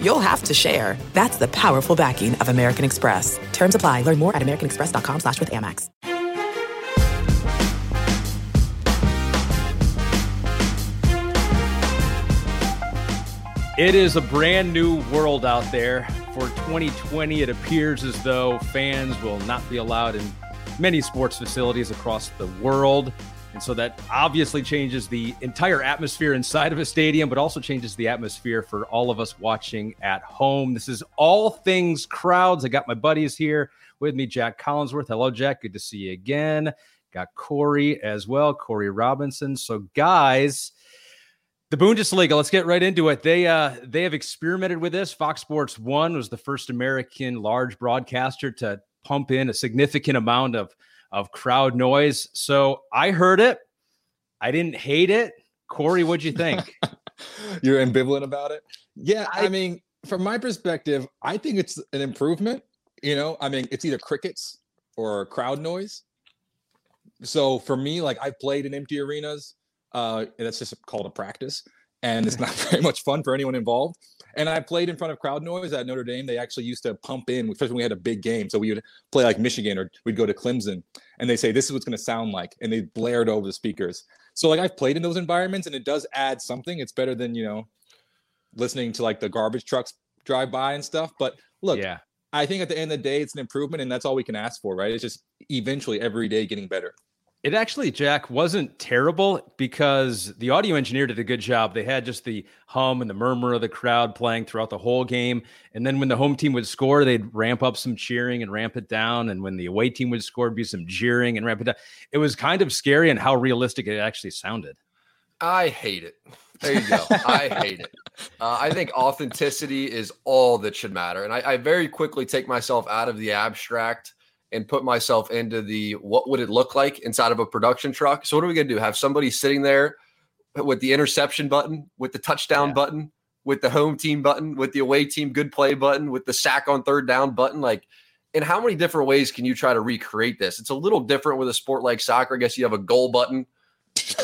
you'll have to share. That's the powerful backing of American Express. Terms apply. Learn more at americanexpress.com slash with Amex. It is a brand new world out there. For 2020, it appears as though fans will not be allowed in many sports facilities across the world. And so that obviously changes the entire atmosphere inside of a stadium, but also changes the atmosphere for all of us watching at home. This is all things crowds. I got my buddies here with me, Jack Collinsworth. Hello, Jack. Good to see you again. Got Corey as well, Corey Robinson. So, guys, the Bundesliga. Let's get right into it. They uh, they have experimented with this. Fox Sports One was the first American large broadcaster to pump in a significant amount of of crowd noise. So I heard it. I didn't hate it. Corey, what'd you think? You're ambivalent about it? Yeah, I, I mean, from my perspective, I think it's an improvement. You know, I mean, it's either crickets or crowd noise. So for me, like I've played in empty arenas. Uh, that's just called a practice, and it's not very much fun for anyone involved. And I played in front of crowd noise at Notre Dame. They actually used to pump in, especially when we had a big game. So we would play like Michigan or we'd go to Clemson and they say, this is what's going to sound like. And they blared over the speakers. So like I've played in those environments and it does add something. It's better than, you know, listening to like the garbage trucks drive by and stuff. But look, yeah. I think at the end of the day, it's an improvement and that's all we can ask for, right? It's just eventually every day getting better. It actually, Jack, wasn't terrible because the audio engineer did a good job. They had just the hum and the murmur of the crowd playing throughout the whole game. And then when the home team would score, they'd ramp up some cheering and ramp it down. And when the away team would score, it'd be some jeering and ramp it down. It was kind of scary and how realistic it actually sounded. I hate it. There you go. I hate it. Uh, I think authenticity is all that should matter. And I, I very quickly take myself out of the abstract and put myself into the what would it look like inside of a production truck. So what are we going to do? Have somebody sitting there with the interception button, with the touchdown yeah. button, with the home team button, with the away team good play button, with the sack on third down button, like in how many different ways can you try to recreate this? It's a little different with a sport like soccer. I guess you have a goal button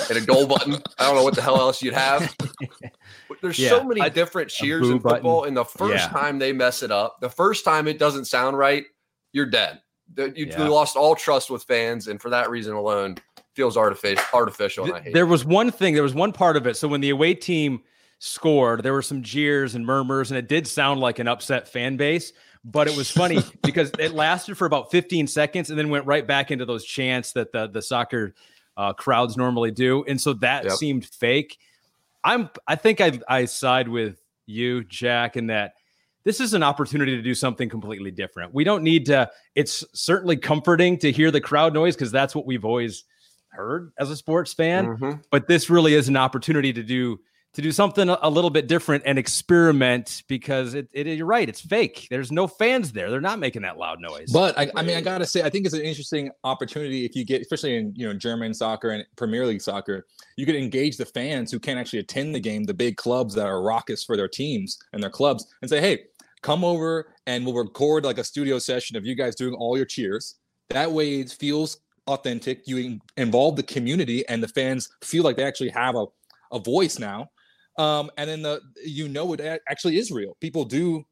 and a goal button. I don't know what the hell else you'd have. But there's yeah, so many different cheers in football. Button. And the first yeah. time they mess it up, the first time it doesn't sound right, you're dead you, yeah. lost all trust with fans, and for that reason alone, feels artificial. Artificial, and I hate. There it. was one thing. There was one part of it. So when the away team scored, there were some jeers and murmurs, and it did sound like an upset fan base. But it was funny because it lasted for about 15 seconds and then went right back into those chants that the the soccer uh, crowds normally do, and so that yep. seemed fake. I'm. I think I I side with you, Jack, in that this is an opportunity to do something completely different. We don't need to, it's certainly comforting to hear the crowd noise because that's what we've always heard as a sports fan. Mm-hmm. But this really is an opportunity to do to do something a little bit different and experiment because it, it, you're right it's fake there's no fans there they're not making that loud noise but I, I, mean i gotta say i think it's an interesting opportunity if you get especially in you know german soccer and premier league soccer you can engage the fans who can't actually attend the game the big clubs that are raucous for their teams and their clubs and say hey come over and we'll record like a studio session of you guys doing all your cheers. That way it feels authentic. You involve the community and the fans feel like they actually have a, a voice now. Um, and then the you know it actually is real. People do,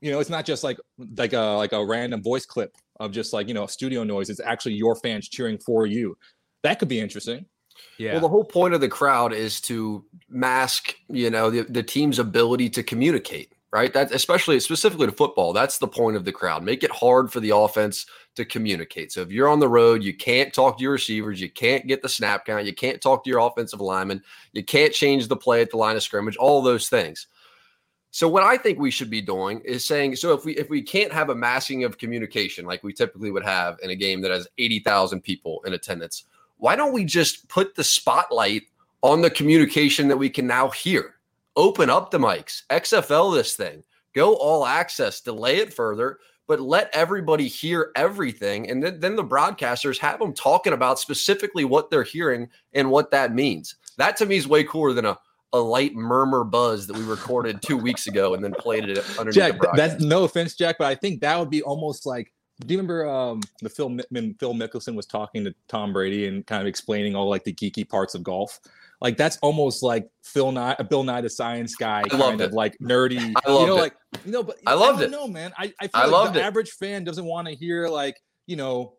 you know, it's not just like like a like a random voice clip of just like you know studio noise. It's actually your fans cheering for you. That could be interesting. Yeah. Well, the whole point of the crowd is to mask, you know, the, the team's ability to communicate right? That especially specifically to football, that's the point of the crowd. Make it hard for the offense to communicate. So if you're on the road, you can't talk to your receivers, you can't get the snap count, you can't talk to your offensive lineman, you can't change the play at the line of scrimmage, all those things. So what I think we should be doing is saying so if we if we can't have a masking of communication like we typically would have in a game that has 80,000 people in attendance, why don't we just put the spotlight on the communication that we can now hear? Open up the mics, XFL this thing, go all access, delay it further, but let everybody hear everything. And then, then the broadcasters have them talking about specifically what they're hearing and what that means. That to me is way cooler than a, a light murmur buzz that we recorded two weeks ago and then played it underneath Jack, the that's no offense, Jack, but I think that would be almost like do you remember um, the film when Phil Mickelson was talking to Tom Brady and kind of explaining all like the geeky parts of golf? Like that's almost like Phil Nye, Bill Nye the Science Guy, I kind of it. like nerdy. I loved you know, it. like you know, but I loved don't it. know, man. I, I feel I like loved the it. average fan doesn't want to hear like you know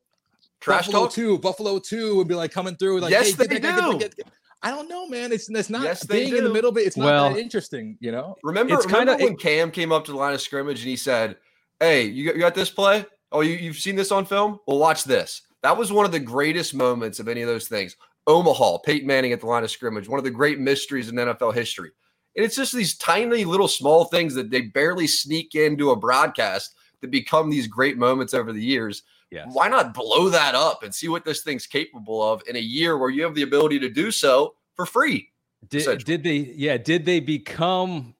trash Buffalo talk. two, Buffalo two would be like coming through. Like, Yes, hey, they that guy, get that- do. get- get- I don't know, man. It's it's not Yes, they being in the do. middle, but it's not Well- that interesting, you know. Remember, It's remember kinda- when Cam came up to the line of scrimmage and he said, "Hey, you got, you got this play? Oh, you, you've seen this on film? Well, watch this." That was one of the greatest moments of any of those things. Omaha, Peyton Manning at the line of scrimmage, one of the great mysteries in NFL history. And it's just these tiny little small things that they barely sneak into a broadcast that become these great moments over the years. Yes. Why not blow that up and see what this thing's capable of in a year where you have the ability to do so for free? Did, did they? Yeah. Did they become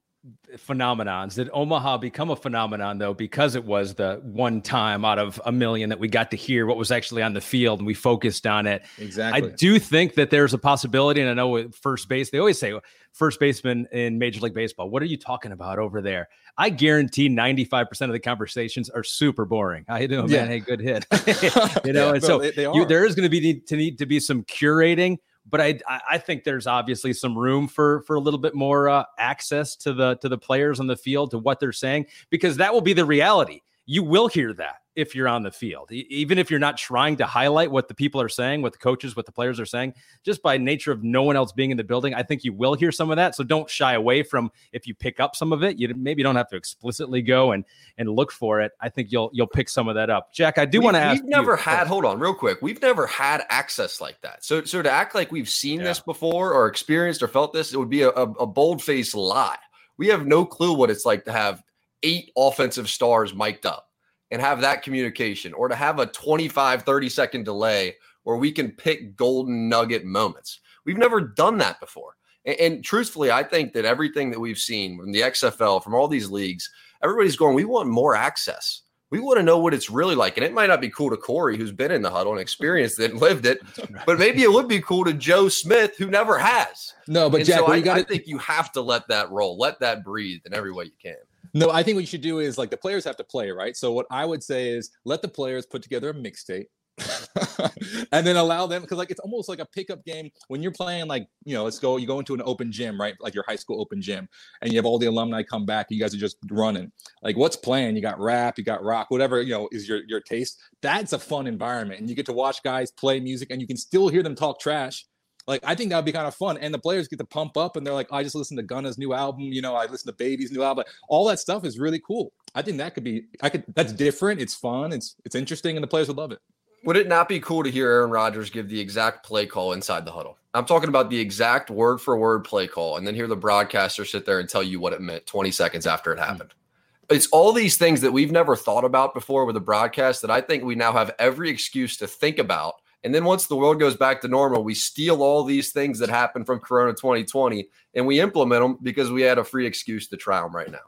phenomenons? Did Omaha become a phenomenon though because it was the one time out of a million that we got to hear what was actually on the field and we focused on it? Exactly. I do think that there's a possibility, and I know with first base, they always say first baseman in Major League Baseball. What are you talking about over there? I guarantee 95% of the conversations are super boring. How you doing, Yeah. man? Hey, good hit. you know, Yeah, and so you, there is going to be need to need to be some curating, but I I think there's obviously some room for for a little bit more uh, access to the to the players on the field to what they're saying because that will be the reality. You will hear that if you're on the field, even if you're not trying to highlight what the people are saying, what the coaches, what the players are saying. Just by nature of no one else being in the building, I think you will hear some of that. So don't shy away from if you pick up some of it. You maybe don't have to explicitly go and and look for it. I think you'll you'll pick some of that up. Jack, I do want to ask. We've never you- had. Hold on, real quick. We've never had access like that. So, so to act like we've seen this before or experienced or felt this, it would be a, a, a bold faced lie. We have no clue what it's like to have eight offensive stars mic'd up and have that communication, or to have a 25, 30 second delay where we can pick golden nugget moments. We've never done that before. And, and truthfully, I think that everything that we've seen from the XFL, from all these leagues, everybody's going, we want more access. We want to know what it's really like. And it might not be cool to Corey, who's been in the huddle and experienced it and lived it, but maybe it would be cool to Joe Smith, who never has. no, but and Jack, so I, you got I think you have to let that roll, let that breathe in every way you can. No, I think what you should do is like the players have to play, right? So what I would say is let the players put together a mixtape. and then allow them because like it's almost like a pickup game. When you're playing like you know let's go you go into an open gym right? Like your high school open gym and you have all the alumni come back and you guys are just running. Like what's playing? You got rap you got rock whatever you know is your your taste. That's a fun environment and you get to watch guys play music and you can still hear them talk trash like I think that would be kind of fun, and the players get to pump up, and they're like, "I just listened to Gunna's new album, you know, I listened to Baby's new album. All that stuff is really cool. I think that could be, I could, that's different. It's fun. It's it's interesting, and the players would love it. Would it not be cool to hear Aaron Rodgers give the exact play call inside the huddle? I'm talking about the exact word for word play call, and then hear the broadcaster sit there and tell you what it meant 20 seconds after it hmm. happened. It's all these things that we've never thought about before with the broadcast that I think we now have every excuse to think about. And then once the world goes back to normal, we steal all these things that happened from Corona 2020 and we implement them because we had a free excuse to try them right now.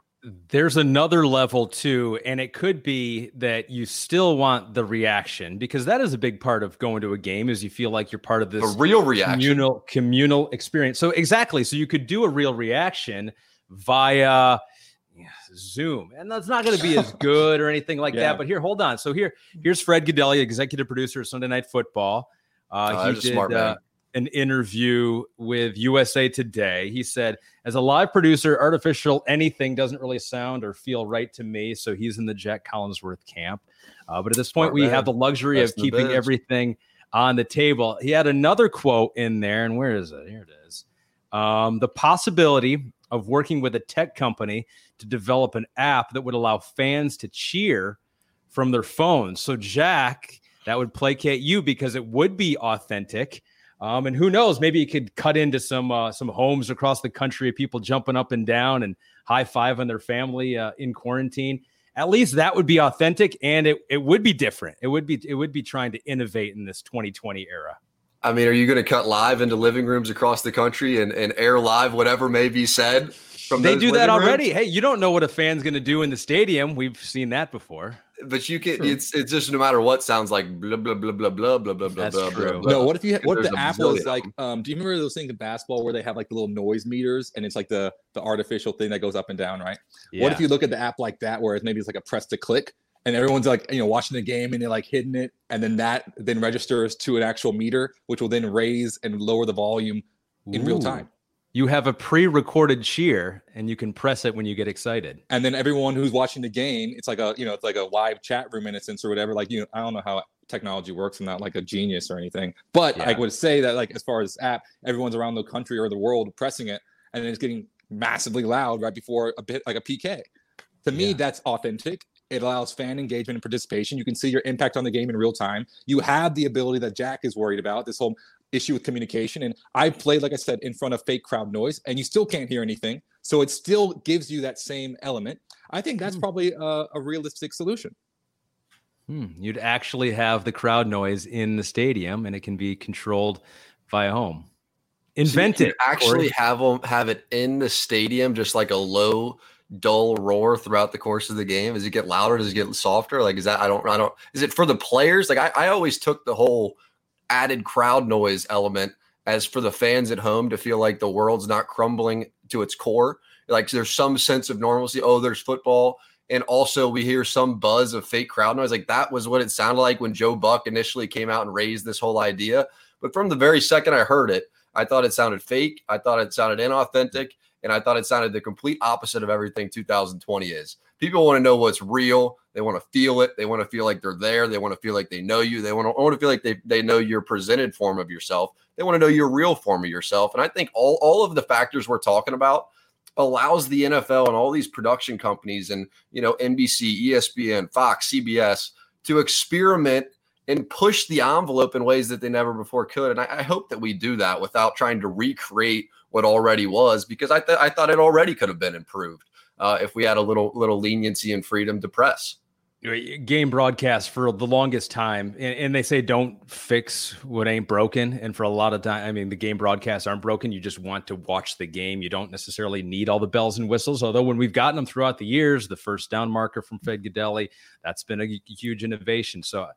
there's another level too and it could be that you still want the reaction because that is a big part of going to a game is you feel like you're part of this real reaction. communal communal experience so exactly so you could do a real reaction via zoom and that's not going to be as good or anything like Yeah. that but here hold on so here here's fred Gaudelli, executive producer of sunday night football uh, Oh, he did uh, an interview with USA Today. He said, as a live producer, artificial anything doesn't really sound or feel right to me. So he's in the Jack Collinsworth camp. Uh, but at this point, Smart we man. have the luxury of the keeping everything on the table. He had another quote in there, and where is it? Here it is. Um, the possibility of working with a tech company to develop an app that would allow fans to cheer from their phones. So, Jack, that would placate you because it would be authentic. Um, and who knows, maybe it could cut into some uh, some homes across the country of people jumping up and down and high five on their family uh, in quarantine. At least that would be authentic, and it, it would be different. It would be it would be trying to innovate in this 2020 era. I mean, are you going to cut live into living rooms across the country and, and air live whatever may be said from They those do that living rooms? already. Hey, you don't know what a fan's going to do in the stadium. We've seen that before. but you can. True. It's it's just no matter what sounds like blah blah blah blah blah blah blah That's blah true. blah. No, what if you what if the app was like? Um, do you remember those things in basketball where they have like the little noise meters and it's like the the artificial thing that goes up and down, right? Yeah. What if you look at the app like that, where it's maybe it's like a press to click, and everyone's like you know watching the game and they're like hitting it, and then that then registers to an actual meter, which will then raise and lower the volume in Ooh. real time you have a pre-recorded cheer and you can press it when you get excited and then everyone who's watching the game it's like a you know it's like a live chat room in a sense or whatever like you know i don't know how technology works i'm not like a genius or anything but yeah. i would say that like as far as app everyone's around the country or the world pressing it and then it's getting massively loud right before a bit like a pk to me yeah. that's authentic it allows fan engagement and participation. You can see your impact on the game in real time. You have the ability that Jack is worried about this whole issue with communication. And I played, like I said, in front of fake crowd noise, and you still can't hear anything. So it still gives you that same element. I think that's hmm. probably a, a realistic solution. Hmm. You'd actually have the crowd noise in the stadium, and it can be controlled via home. Invent so it. Actually, or... have them have it in the stadium, just like a low, dull roar throughout the course of the game. Does it get louder? Does it get softer? Like, is that I don't I don't. Is it for the players? Like, I, I always took the whole added crowd noise element as for the fans at home to feel like the world's not crumbling to its core. Like there's some sense of normalcy. Oh, there's football. And also we hear some buzz of fake crowd noise. Like that was what it sounded like when Joe Buck initially came out and raised this whole idea. But from the very second I heard it, I thought it sounded fake. I thought it sounded inauthentic. And I thought it sounded the complete opposite of everything 2020 is. People want to know what's real. They want to feel it. They want to feel like they're there. They want to feel like they know you. They want to, want to feel like they, they know your presented form of yourself. They want to know your real form of yourself. And I think all, all of the factors we're talking about allows the NFL and all these production companies and, you know, NBC, ESPN, Fox, CBS to experiment and push the envelope in ways that they never before could. And I, I hope that we do that without trying to recreate what already was, because I, th- I thought it already could have been improved uh, if we had a little little leniency and freedom to press. Game broadcast for the longest time and, and, they say don't fix what ain't broken and for a lot of time i mean the game broadcasts aren't broken you just want to watch the game you don't necessarily need all the bells and whistles although when we've gotten them throughout the years the first down marker from Fred Gaudelli, that's been a huge innovation so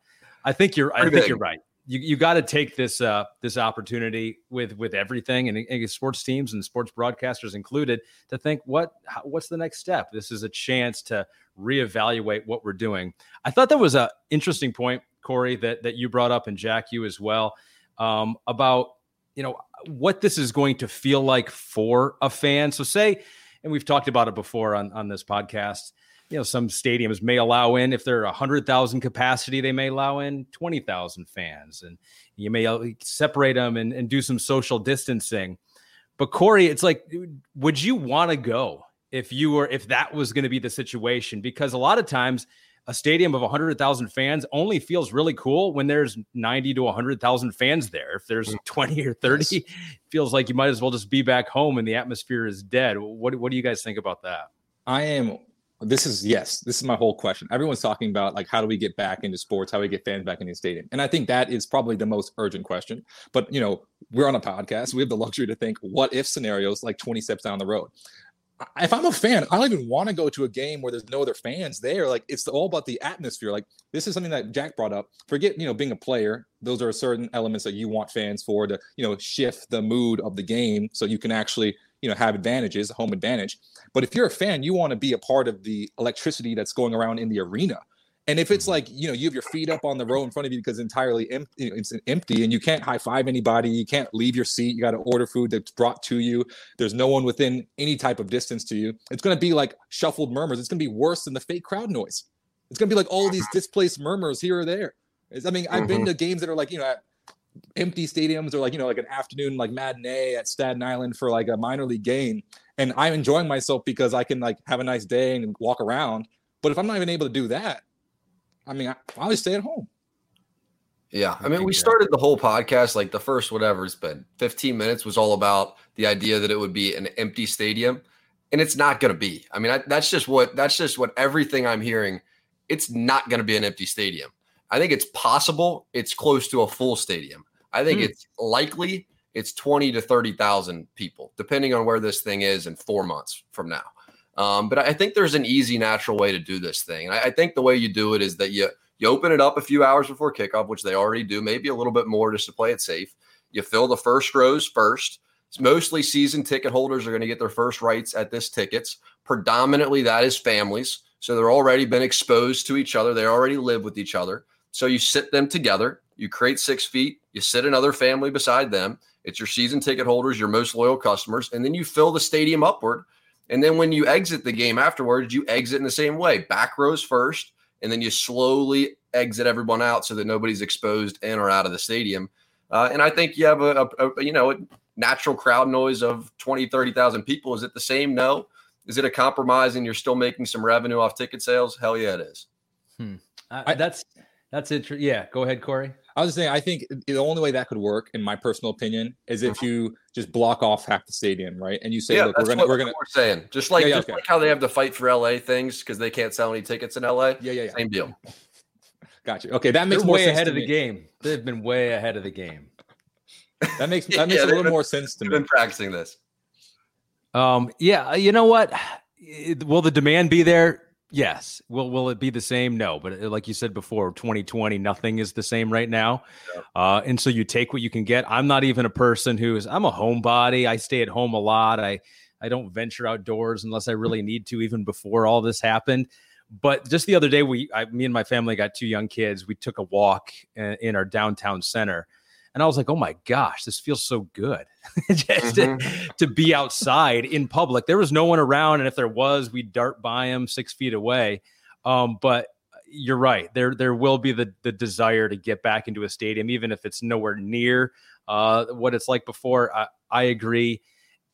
i think you're i think you're right you, you got to take this uh, this opportunity with with everything and, and, sports teams and sports broadcasters included to think what how, what's the next step. This is a chance to reevaluate what we're doing. I thought that was an interesting point, Corey, that that you brought up and Jack you as well um, about you know what this is going to feel like for a fan. So say, and we've talked about it before on on this podcast you know some stadiums may allow in if they're a hundred thousand capacity they may allow in 20,000 fans and you may uh, separate them and, and do some social distancing but Corey it's like would you want to go if you were if that was going to be the situation because a lot of times a stadium of 100,000 fans only feels really cool when there's 90 to 100,000 fans there. If there's mm. 20 or 30, yes. feels like you might as well just be back home and the atmosphere is dead. What, what do you guys think about that? I am this is yes this is my whole question. Everyone's talking about like how do we get back into sports? How do we get fans back into the stadium? And i think that is probably the most urgent question. But you know we're on a podcast. We have the luxury to think what if scenarios like 20 steps down the road? If i'm a fan i don't even want to go to a game where there's no other fans there. Like it's all about the atmosphere. Like this is something that jack brought up. Forget you know being a player. Those are certain elements that you want fans for to you know shift the mood of the game so you can actually you know have advantages, home advantage. But if you're a fan, you want to be a part of the electricity that's going around in the arena. And if it's mm-hmm. like you know you have your feet up on the row in front of you because it's entirely empty, it's empty, and you can't high five anybody, you can't leave your seat, you got to order food that's brought to you. There's no one within any type of distance to you. It's going to be like shuffled murmurs. It's going to be worse than the fake crowd noise. It's going to be like all these displaced murmurs here or there. I mean, I've been mm-hmm. to games that are like you know empty stadiums or like you know like an afternoon like matinee at Staten Island for like a minor league game. And I'm enjoying myself because I can like have a nice day and walk around. But if I'm not even able to do that I mean I probably stay at home. Yeah I mean we started the whole podcast like the first whatever it's been 15 minutes was all about the idea that it would be an empty stadium. And it's not going to be. I mean I, that's just what that's just what everything I'm hearing. It's not going to be an empty stadium I think it's possible it's close to a full stadium. I think mm. it's likely it's 20 to 30,000 people, depending on where this thing is in four months from now. Um, but I think there's an easy, natural way to do this thing. And I, I think the way you do it is that you you open it up a few hours before kickoff, which they already do, maybe a little bit more just to play it safe. You fill the first rows first. It's mostly season ticket holders are going to get their first rights at this tickets. Predominantly, that is families. So they're already been exposed to each other. They already live with each other. So you sit them together. You create six feet. You sit another family beside them. It's your season ticket holders, your most loyal customers, and then you fill the stadium upward. And then when you exit the game afterwards, you exit in the same way back rows first, and then you slowly exit everyone out so that nobody's exposed in or out of the stadium. Uh, and I think you have a, a, a, you know a natural crowd noise of 20, 30,000 people. Is it the same? No. Is it a compromise and you're still making some revenue off ticket sales? Hell yeah, it is. Hmm. I, that's that's interesting. Yeah, go ahead, Corey. I was just saying, I think the only way that could work, in my personal opinion, is if uh-huh. you just block off half the stadium, right? And you say, yeah, "Look, we're gonna, we're gonna." We're saying just like, yeah, yeah, just okay. like how they have to fight for LA things because they can't sell any tickets in LA. Yeah, yeah, yeah. Same deal. Gotcha. Okay, that makes They're more way sense ahead of me. the game. They've been way ahead of the game. That makes that makes yeah, a little been, more sense to me. Been practicing this. Um. Yeah. You know what? Will the demand be there? Yes. Will Will it be the same? No. But uh, like you said before, 2020, nothing is the same right now. Uh, and so you take what you can get. I'm not even a person who is. I'm a homebody. I stay at home a lot. I I don't venture outdoors unless I really need to. Even before all this happened. But just the other day, we, I, me and my family got two young kids. We took a walk uh, in our downtown center, and I was like, "Oh my gosh, this feels so good just mm-hmm. to, to, be outside in public." There was no one around, and if there was, we'd dart by them six feet away. Um, but you're right. There, there will be the the desire to get back into a stadium, even if it's nowhere near uh, what it's like before. I, I agree,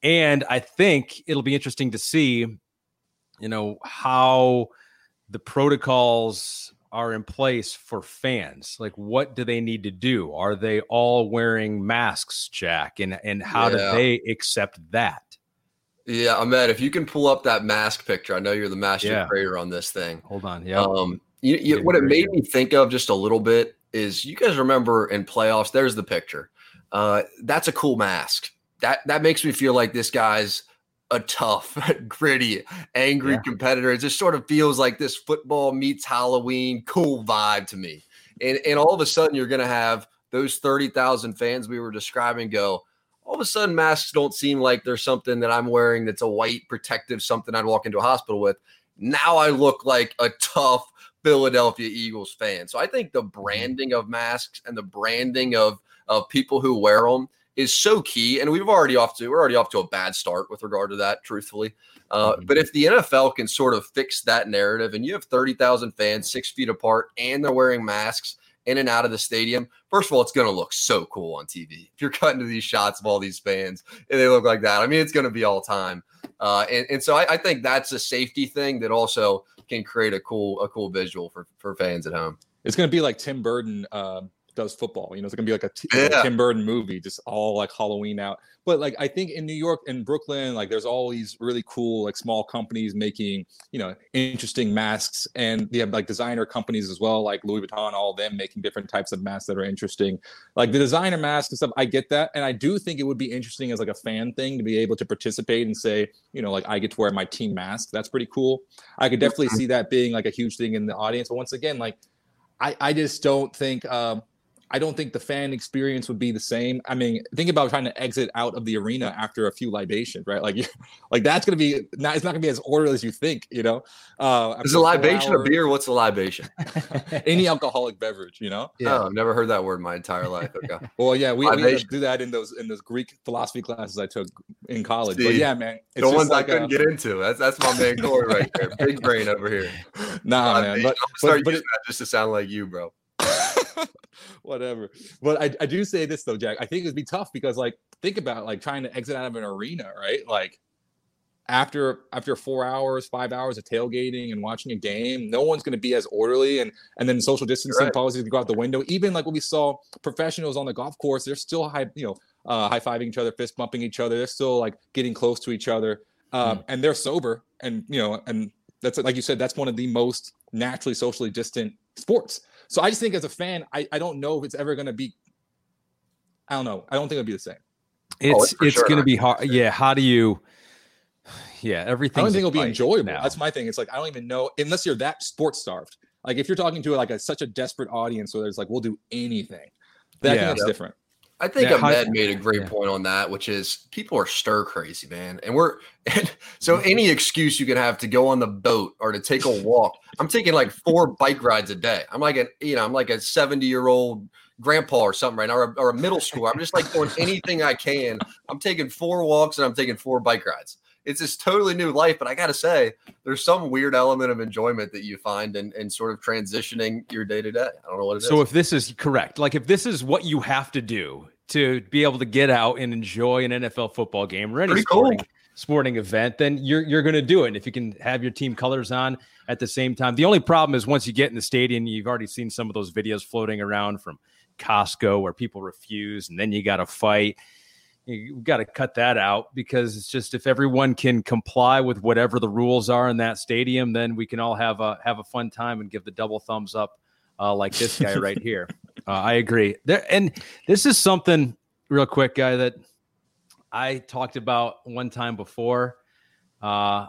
and I think it'll be interesting to see, you know, how the protocols are in place for fans? Like, what do they need to do? Are they all wearing masks, Jack? And and how yeah. do they accept that? Yeah, Ahmed, if you can pull up that mask picture, I know you're the master yeah. creator on this thing. Hold on, yeah. Um, you, you, what it made me think of just a little bit is you guys remember in playoffs. There's the picture. Uh, that's a cool mask. That that makes me feel like this guy's a tough, gritty, angry yeah. competitor. It just sort of feels like this football meets Halloween cool vibe to me. And, and all of a sudden, you're going to have those 30,000 fans we were describing go, all of a sudden, masks don't seem like there's something that I'm wearing that's a white protective something I'd walk into a hospital with. Now I look like a tough Philadelphia Eagles fan. So I think the mm-hmm. branding of masks and the branding of of people who wear them is so key. And we've already off to we're already off to a bad start with regard to that, truthfully. Uh, mm-hmm. But if the NFL can sort of fix that narrative, and you have thirty thousand fans six feet apart, and they're wearing masks in and out of the stadium, first of all, it's going to look so cool on TV. If you're cutting to these shots of all these fans and they look like that, I mean, it's going to be all time. Uh, and, and so I, I think that's a safety thing that also can create a cool a cool visual for for fans at home. It's going to be like Tim Burton. Uh, does football. You know, it's gonna be like a, T- yeah. a Tim Burton movie, just all like Halloween out. But like I think in New York and Brooklyn, like there's all these really cool like small companies making you know interesting masks, and they have like designer companies as well, like Louis Vuitton, all them making different types of masks that are interesting. Like the designer masks and stuff, I get that, and I do think it would be interesting as like a fan thing to be able to participate and say, you know, like I get to wear my team mask. That's pretty cool. I could definitely see that being like a huge thing in the audience. But once again, like I, I just don't think um, I don't think the fan experience would be the same. I mean, think about trying to exit out of the arena after a few libations, right? Like, like that's going to be not. It's not going to be as orderly as you think. You know, uh, is a libation hours, a beer? What's a libation? any alcoholic beverage. You know. Yeah, oh, I've never heard that word in my entire life. Okay. well, yeah, we, we do that in those in those Greek philosophy classes I took in college. See, but yeah, man, the ones like I couldn't a, get into. That's that's my man Corey right there. Big brain over here. Nah, libation. man. But, I'm start but, using but it, that just to sound like you, bro. whatever. But I, I do say this though, Jack. I think it'd be tough because like think about like trying to exit out of an arena, right? Like after after four hours, five hours of tailgating and watching a game, no one's going to be as orderly, and and then social distancing right. policies go out the window. Even like what we saw professionals on the golf course, they're still high, you know, uh, high fiving each other, fist bumping each other. They're still like getting close to each other, um, mm. and they're sober, and you know, and that's like you said, that's one of the most naturally socially distant sports. So I just think as a fan, I, I don't know if it's ever going to be. I don't know. I don't think it'll be the same. It's oh, it's, it's sure going to be hard. Yeah. How do you? Yeah, everything. I don't think it'll be enjoyable. Now. That's my thing. It's like I don't even know unless you're that sports starved. Like if you're talking to like a, such a desperate audience where there's like we'll do anything. That yeah. that's different. I think yeah, Ahmed made a great yeah. point on that, which is people are stir crazy, man. And we're and so mm-hmm. any excuse you can have to go on the boat or to take a walk. I'm taking like four bike rides a day. I'm like a you know I'm like a 70 year old grandpa or something right now, or a, or a middle school. I'm just like doing anything I can. I'm taking four walks and I'm taking four bike rides it's this totally new life. But I got to say, there's some weird element of enjoyment that you find in, in sort of transitioning your day to day. I don't know what it so is. so if this is correct, like if this is what you have to do to be able to get out and enjoy an NFL football game or any sporting, cool. sporting event, then you're you're going to do it. And if you can have your team colors on at the same time, the only problem is once you get in the stadium, you've already seen some of those videos floating around from Costco where people refuse, and then you got to fight you got to cut that out because it's just if everyone can comply with whatever the rules are in that stadium, then we can all have a have a fun time and give the double thumbs up uh, like this guy right here. Uh, I agree. There and this is something real quick, guy that I talked about one time before. Uh,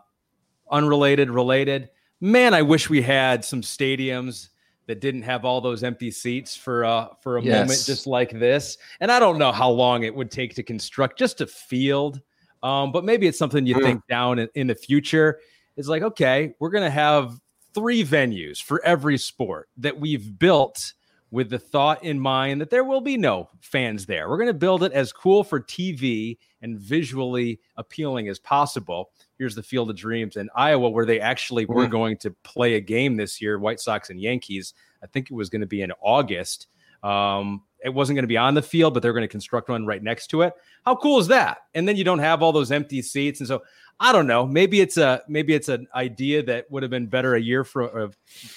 unrelated, related. Man, I wish we had some stadiums that didn't have all those empty seats for uh for a yes. moment just like this. And I don't know how long it would take to construct just a field. Um, but maybe it's something you mm. think down in, in the future. It's like, okay, we're gonna have three venues for every sport that we've built with the thought in mind that there will be no fans there. We're going to build it as cool for TV and visually appealing as possible. Here's the Field of Dreams in Iowa, where they actually were mm-hmm. going to play a game this year, White Sox and Yankees. I think it was going to be in August. Um, it wasn't going to be on the field, but they're going to construct one right next to it. How cool is that? And then you don't have all those empty seats. And so I don't know. Maybe it's a maybe it's an idea that would have been better a year for uh,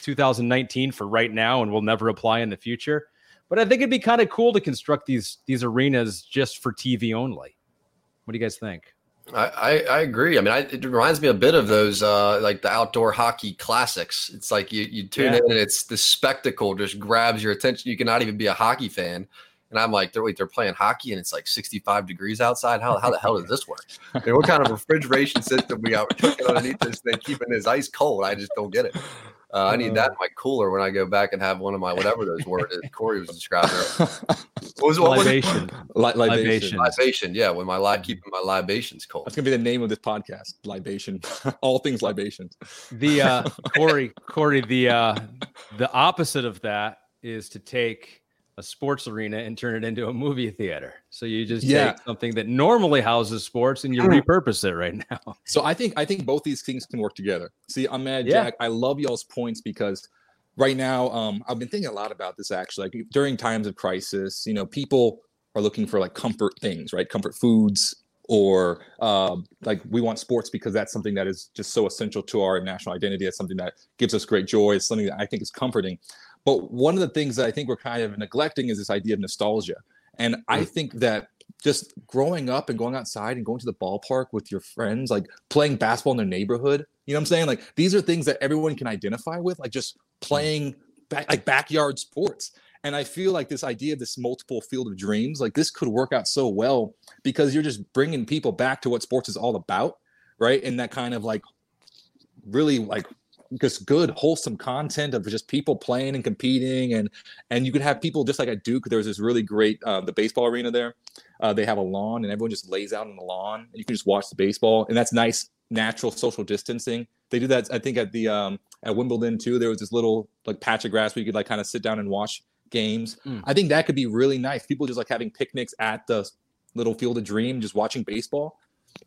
2019 for right now, and will never apply in the future. But I think it'd be kind of cool to construct these these arenas just for TV only. What do you guys think? I, I, I agree. I mean, I, it reminds me a bit of those uh, like the outdoor hockey classics. It's like you you tune yeah. in and it's the spectacle just grabs your attention. You cannot even be a hockey fan and I'm like, they're wait, they're playing hockey and it's like 65 degrees outside. How, how the hell does this work? I mean, what kind of refrigeration system we got cooking underneath this thing, keeping this ice cold? I just don't get it. Uh, I need that in my cooler when I go back and have one of my whatever those words Corey was describing. What was what libation. Was libation. Libation. Yeah, when my li- keeping my libations cold. That's gonna be the name of this podcast. Libation. All things libations. The uh, Corey, Corey, the uh, the opposite of that is to take a sports arena and turn it into a movie theater. So you just yeah. take something that normally houses sports and you hmm. repurpose it right now. So I think I think both these things can work together. See, I'm mad, yeah. Jack. I love y'all's points because right now, um, I've been thinking a lot about this actually. Like during times of crisis, you know, people are looking for like comfort things, right? Comfort foods, or um, like we want sports because that's something that is just so essential to our national identity. It's something that gives us great joy. It's something that I think is comforting. But one of the things that I think we're kind of neglecting is this idea of nostalgia. And I mm. think that just growing up and going outside and going to the ballpark with your friends, like playing basketball in their neighborhood, you know what I'm saying? Like these are things that everyone can identify with, like just playing back, like backyard sports. And I feel like this idea of this multiple field of dreams, like this could work out so well because you're just bringing people back to what sports is all about, right? And that kind of like really like just good wholesome content of just people playing and competing and and you could have people just like at duke there's this really great uh, the baseball arena there. Uh, they have a lawn and everyone just lays out on the lawn and you can just watch the baseball and that's nice natural social distancing. They do that i think at the um at wimbledon too. There was this little like patch of grass where you could like kind of sit down and watch games. Mm. i think that could be really nice. People just like having picnics at the little field of dream just watching baseball.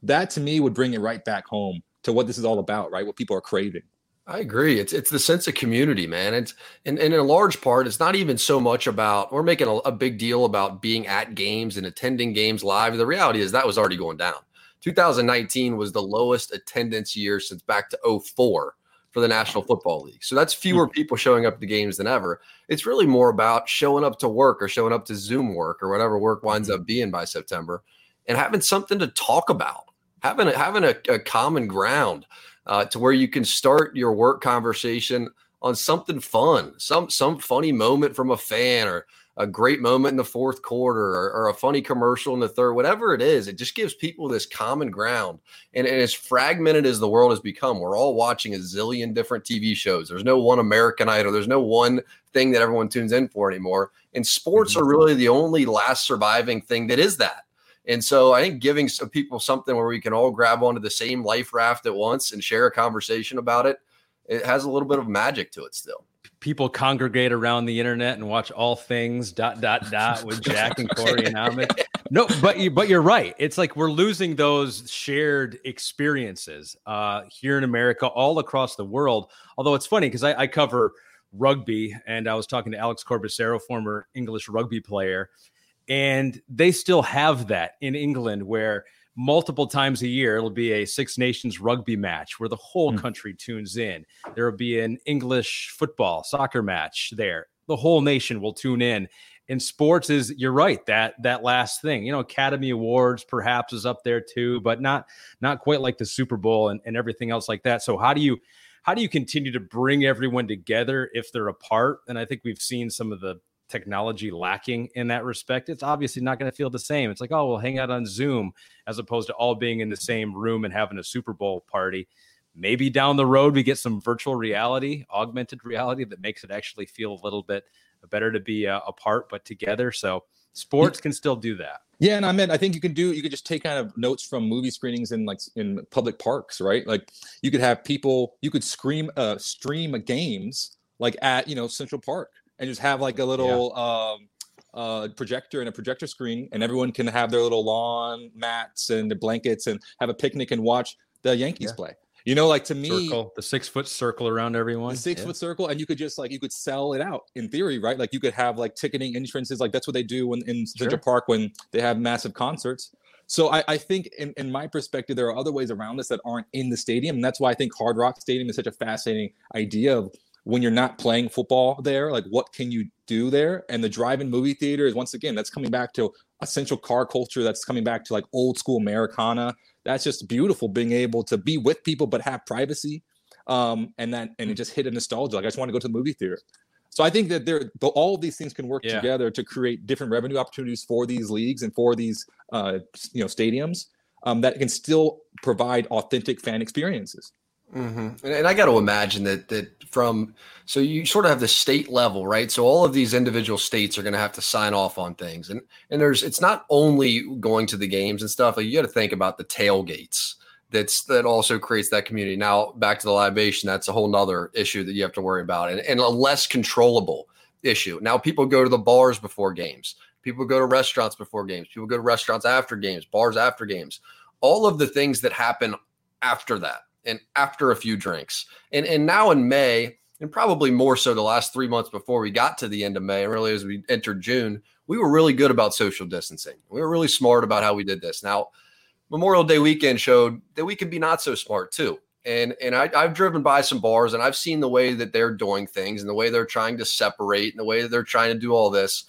That to me would bring it right back home to what this is all about right? What people are craving I agree. It's it's the sense of community, man. It's and, and in a large part, it's not even so much about we're making a, a, big deal about being at games and attending games live. The reality is that was already going down. 2019 was the lowest attendance year since back to 04 for the National Football League. So that's fewer hmm. people showing up to games than ever. It's really more about showing up to work or showing up to Zoom work or whatever work winds up being by September and having something to talk about, having a, having a, a common ground uh, to where you can start your work conversation on something fun, some some funny moment from a fan or a great moment in the fourth quarter or, or, a funny commercial in the third, whatever it is, it just gives people this common ground. And, and, as fragmented as the world has become, we're all watching a zillion different TV shows. There's no one American Idol. There's no one thing that everyone tunes in for anymore. And sports mm-hmm. are really the only last surviving thing that is that. And so I think giving some people something where we can all grab onto the same life raft at once and share a conversation about it, it has a little bit of magic to it still people congregate around the internet and watch all things dot dot dot with Jack and Corey and Ahmed. No, but you but you're right. It's like we're losing those shared experiences uh, here in America, all across the world. Although it's funny because I, I, cover rugby, and I was talking to Alex Corbisiero, former English rugby player, and they still have that in England where multiple times a year. It'll be a Six Nations rugby match where the whole mm. country tunes in. There will be an English football, soccer match there. The whole nation will tune in. And sports is you're right that that last thing you know Academy Awards perhaps is up there too but not not quite like the Super Bowl and, and everything else like that so how do you how do you continue to bring everyone together if they're apart and I think we've seen some of the technology lacking in that respect, it's obviously not going to feel the same. It's like, oh, we'll hang out on Zoom as opposed to all being in the same room and having a Super Bowl party. Maybe down the road, we get some virtual reality, augmented reality that makes it actually feel a little bit better to be uh, apart but together. So sports can still do that. Yeah, and I mean, I think you can do. You could just take kind of notes from movie screenings in like in public parks, right? Like you could have people. You could scream, uh, stream games like at you know Central Park, and just have like a little yeah. um, uh, projector and a projector screen, and everyone can have their little lawn mats and the blankets and have a picnic and watch the Yankees yeah. play. You know, like to me, circle, the six foot circle around everyone, six yeah. foot circle, and you could just like you could sell it out in theory, right? Like you could have like ticketing entrances, like that's what they do when in Central Park when they have massive concerts. So I, I think, in, in, my perspective, there are other ways around this that aren't in the stadium, and that's why I think Hard Rock Stadium is such a fascinating idea of when you're not playing football there like what can you do there? And the drive-in movie theater is once again that's coming back to a central car culture that's coming back to like old school americana. That's just beautiful being able to be with people but have privacy um, and that and it just hit a nostalgia like i just want to go to the movie theater. So i think that there all of these things can work yeah. together to create different revenue opportunities for these leagues and for these uh, you know stadiums um, that can still provide authentic fan experiences Mm-hmm. And, I got to imagine that that from so you sort of have the state level, right? So all of these individual states are going to have to sign off on things, and and there's it's not only going to the games and stuff. Like you got to think about the tailgates. That's that also creates that community. Now back to the libation, that's a whole nother issue that you have to worry about, and, and a less controllable issue. Now people go to the bars before games. People go to restaurants before games. People go to restaurants after games, bars after games. All of the things that happen after that and after a few drinks. And and now in May, and probably more so the last three months before we got to the end of May, and really as we entered June, we were really good about social distancing. We were really smart about how we did this. Now, Memorial Day weekend showed that we can be not so smart too. And and I, I've driven by some bars and I've seen the way that they're doing things and the way they're trying to separate and the way they're trying to do all this.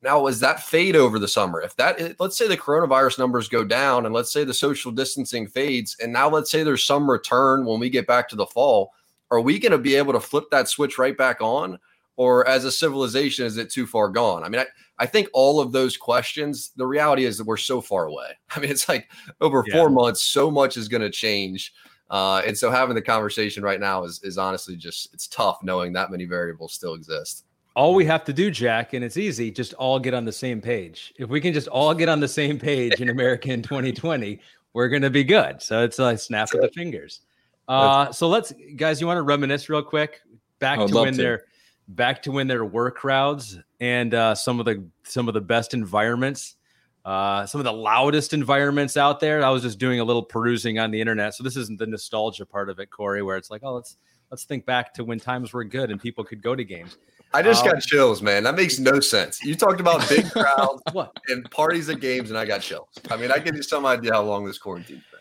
Now, as that fade over the summer, if that, let's say the coronavirus numbers go down and let's say the social distancing fades, and now let's say there's some return when we get back to the fall, are we going to be able to flip that switch right back on? Or as a civilization, is it too far gone? I mean, I, I think all of those questions, the reality is that we're so far away. I mean, it's like over yeah. four months, so much is going to change. Uh, and so having the conversation right now is, is honestly just, it's tough knowing that many variables still exist all we have to do, Jack, and it's easy, just all get on the same page. If we can just all get on the same page in America in 2020, we're going to be good. So it's a snap of the fingers. Uh, so let's, guys, you want to reminisce real quick back to when there, back to when there were crowds and uh, some of the some of the best environments, uh, some of the loudest environments out there. I was just doing a little perusing on the internet, so this isn't the nostalgia part of it, Corey, where it's like, oh, let's let's think back to when times were good and people could go to games. I just um, got chills, man. That makes no sense. You talked about big crowds and parties and games, and I got chills. I mean, I give you some idea how long this quarantine's been.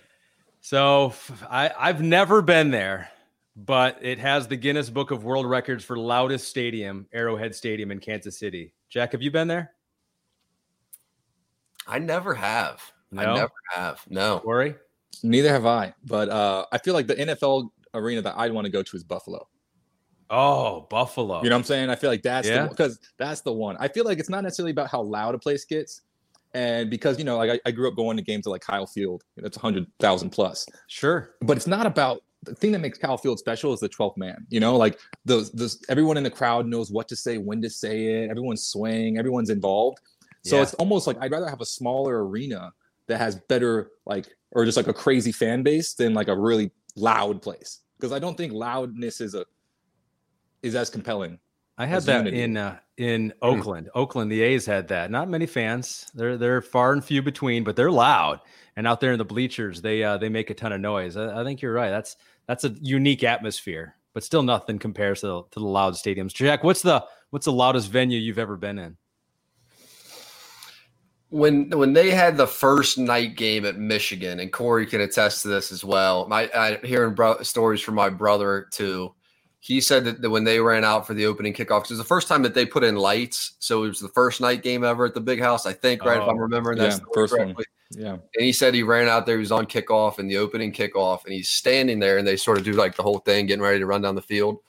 So I, I've never been there, but it has the Guinness Book of World Records for loudest stadium, Arrowhead Stadium in Kansas City. Jack, have you been there? I never have. No? I never have. No. Worry? Neither have I. But uh, I feel like the NFL arena that I'd want to go to is Buffalo. Oh, Buffalo. You know what I'm saying? I feel like that's Yeah. because that's the one. I feel like it's not necessarily about how loud a place gets. And because, you know, like I, I grew up going to games at like Kyle Field, it's 100,000 plus. Sure. But it's not about the thing that makes Kyle Field special is the 12th man. You know, like those, those everyone in the crowd knows what to say, when to say it. Everyone's swaying, everyone's involved. So Yeah. it's almost like I'd rather have a smaller arena that has better, like, or just like a crazy fan base than like a really loud place. Because I don't think loudness is a is as compelling. I had that unity. in uh, in Oakland. Oakland, the A's had that. Not many fans. They're they're far and few between, but they're loud. And out there in the bleachers, they uh, they make a ton of noise. I, I think you're right. That's that's a unique atmosphere, but still nothing compares to, to the loud stadiums. Jack, what's the what's the loudest venue you've ever been in? when when they had the first night game at Michigan, and Corey can attest to this as well. My I hearing bro- stories from my brother too. He said that, that when they ran out for the opening kickoff, it was the first time that they put in lights, so it was the first night game ever at the Big House, I think, right? if I'm Oh, remembering that yeah, story first one. Yeah. And he said he ran out there, he was on kickoff and the opening kickoff, and he's standing there, and they sort of do like the whole thing, getting ready to run down the field.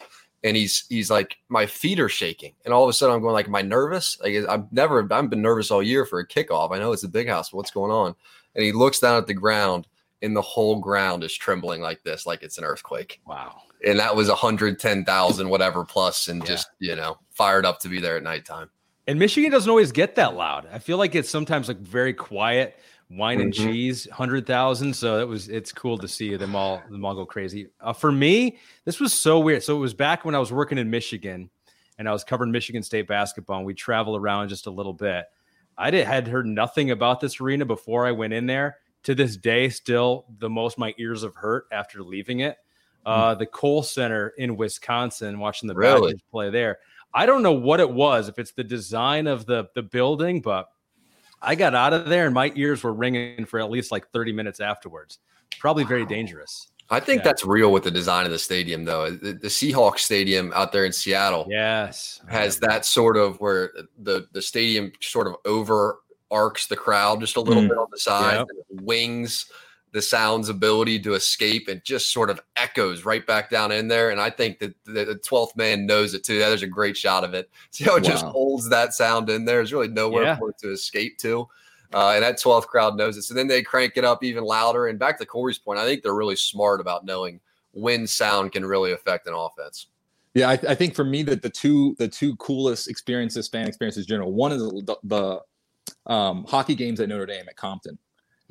And he's he's like, my feet are shaking, and all of a sudden I'm going like, am I nervous? Like I've never I've been nervous all year for a kickoff. I know it's a big house, but what's going on? And he looks down at the ground, and the whole ground is trembling like this, like it's an earthquake. Wow. And that was 110,000 whatever plus, and Yeah. just you know fired up to be there at nighttime. And Michigan doesn't always get that loud. I feel like it's sometimes like very quiet, wine and Mhm. cheese, hundred thousand. So it was it's cool to see them all them all go crazy. Uh, for me, this was so weird. So it was back when I was working in Michigan, and I was covering Michigan State basketball. And we travel around just a little bit. I did had heard nothing about this arena before I went in there. To this day, still the most my ears have hurt after leaving it. Uh, the Kohl Center in Wisconsin, watching the Really? Badgers play there. I don't know what it was, if it's the design of the the building, but I got out of there and my ears were ringing for at least like 30 minutes afterwards. Probably very dangerous. I think Yeah. that's real with the design of the stadium, though. The, the Seahawks Stadium out there in Seattle Yes. has that sort of where the the stadium sort of over arcs the crowd just a little Mm. bit on the side, Yep. and wings the sound's ability to escape and just sort of echoes right back down in there. And I think that the, 12th man knows it too. There's a great shot of it. See how it just holds that sound in there. There's really nowhere Yeah. for it to escape to. Uh, and that 12th crowd knows it. So then they crank it up even louder. And back to Corey's point, I think they're really smart about knowing when sound can really affect an offense. Yeah, I, I think for me that the two the two coolest experiences, fan experiences in general. One is the, the um, hockey games at Notre Dame at Compton.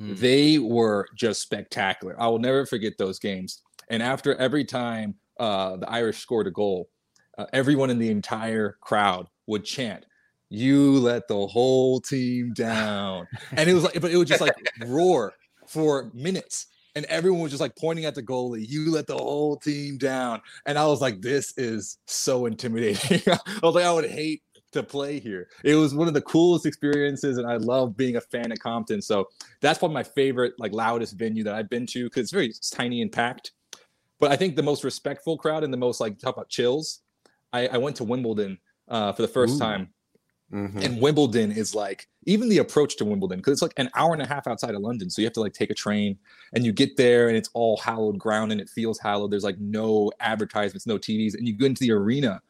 Hmm. They were just spectacular. I will never forget those games. And after every time uh, the Irish scored a goal, uh, everyone in the entire crowd would chant, "You let the whole team down," and it was like, but it was just like roar for minutes. And everyone was just like pointing at the goalie, you let the whole team down. And I was like, this is so intimidating. I was like, I would hate to play here. It was one of the coolest experiences, and I love being a fan of Compton. So that's probably my favorite, like loudest venue that I've been to because it's very tiny and packed. But I think the most respectful crowd and the most like talk about chills. I, I went to Wimbledon uh, for the first Ooh. time, Mhm. and Wimbledon is like even the approach to Wimbledon because it's like an hour and a half outside of London, so you have to like take a train and you get there and it's all hallowed ground and it feels hallowed. There's like no advertisements, no TVs, and you go into the arena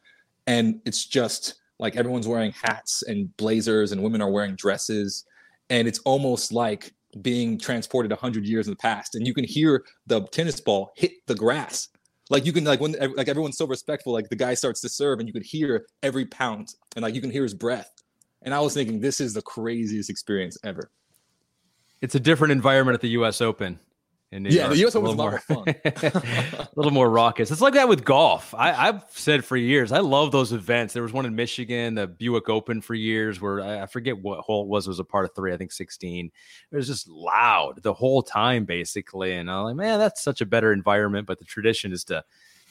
and it's just like everyone's wearing hats and blazers and women are wearing dresses and it's almost like being transported 100 years in the past and you can hear the tennis ball hit the grass like you can like when like everyone's so respectful like the guy starts to serve and you can hear every pound and like you can hear his breath and i was thinking this is the craziest experience ever It's a different environment at the U.S. Open. In New Yeah, the. US Open's a lot more fun. a little more raucous. It's like that with golf. I, I've said for years, I love those events. There was one in Michigan, the Buick Open for years, where I, I forget what hole it was. It was a part of three, I think sixteen. It was just loud the whole time, basically. And I'm like, man, that's such a better environment. But the tradition is to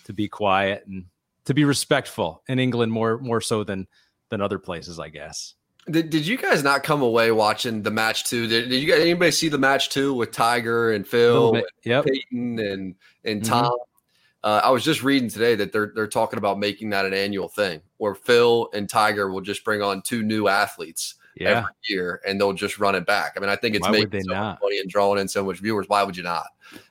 to be quiet and to be respectful in England more more so than than other places, I guess. Did, did you guys not come away watching the match too? Did, did you guys anybody see the match two with Tiger and Phil, and. Yep. Peyton and and Mhm. Tom? Uh, I was just reading today that they're they're talking about making that an annual thing, where Phil and Tiger will just bring on two new athletes Yeah. every year, and they'll just run it back. I mean, I think it's Why making they so much money and drawing in so much viewers. Why would you not?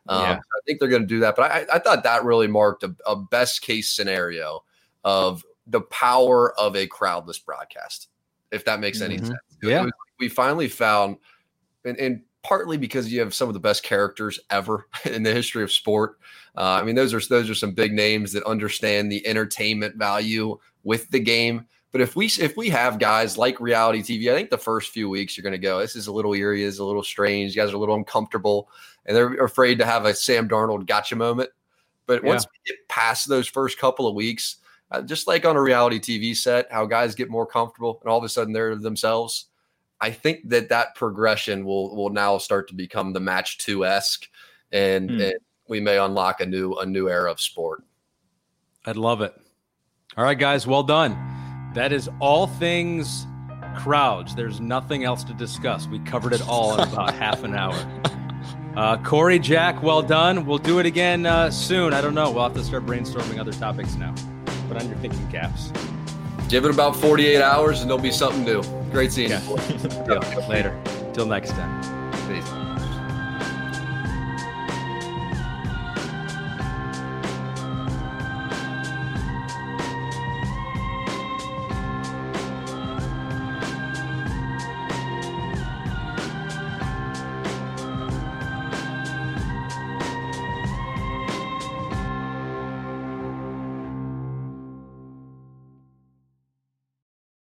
Um, Yeah. I think they're going to do that, but I, I thought that really marked a, a best case scenario of the power of a crowdless broadcast, if that makes any Mhm. sense. Yeah. Was- we finally found, and, and partly because you have some of the best characters ever in the history of sport. Uh, I mean, those are those are some big names that understand the entertainment value with the game. But if we if we have guys like reality TV, I think the first few weeks you're going to go, this is a little eerie, is a little strange. You guys are a little uncomfortable, and they're afraid to have a Sam Darnold gotcha moment. But once we get past those first couple of weeks, uh, just like on a reality TV set, how guys get more comfortable and all of a sudden they're themselves. I think that that progression will will now start to become the match two esque, and, Hmm. and we may unlock a new a new era of sport. I'd love it. All right, guys, well done. That is all things crowds. There's nothing else to discuss. We covered it all in about half an hour. Uh, Corey, Jack, well done. We'll do it again uh, soon. I don't know. We'll have to start brainstorming other topics now. Put on your thinking caps. Give it about 48 hours and there'll be something new. Great seeing Yeah. you. Later. Till next time. Peace.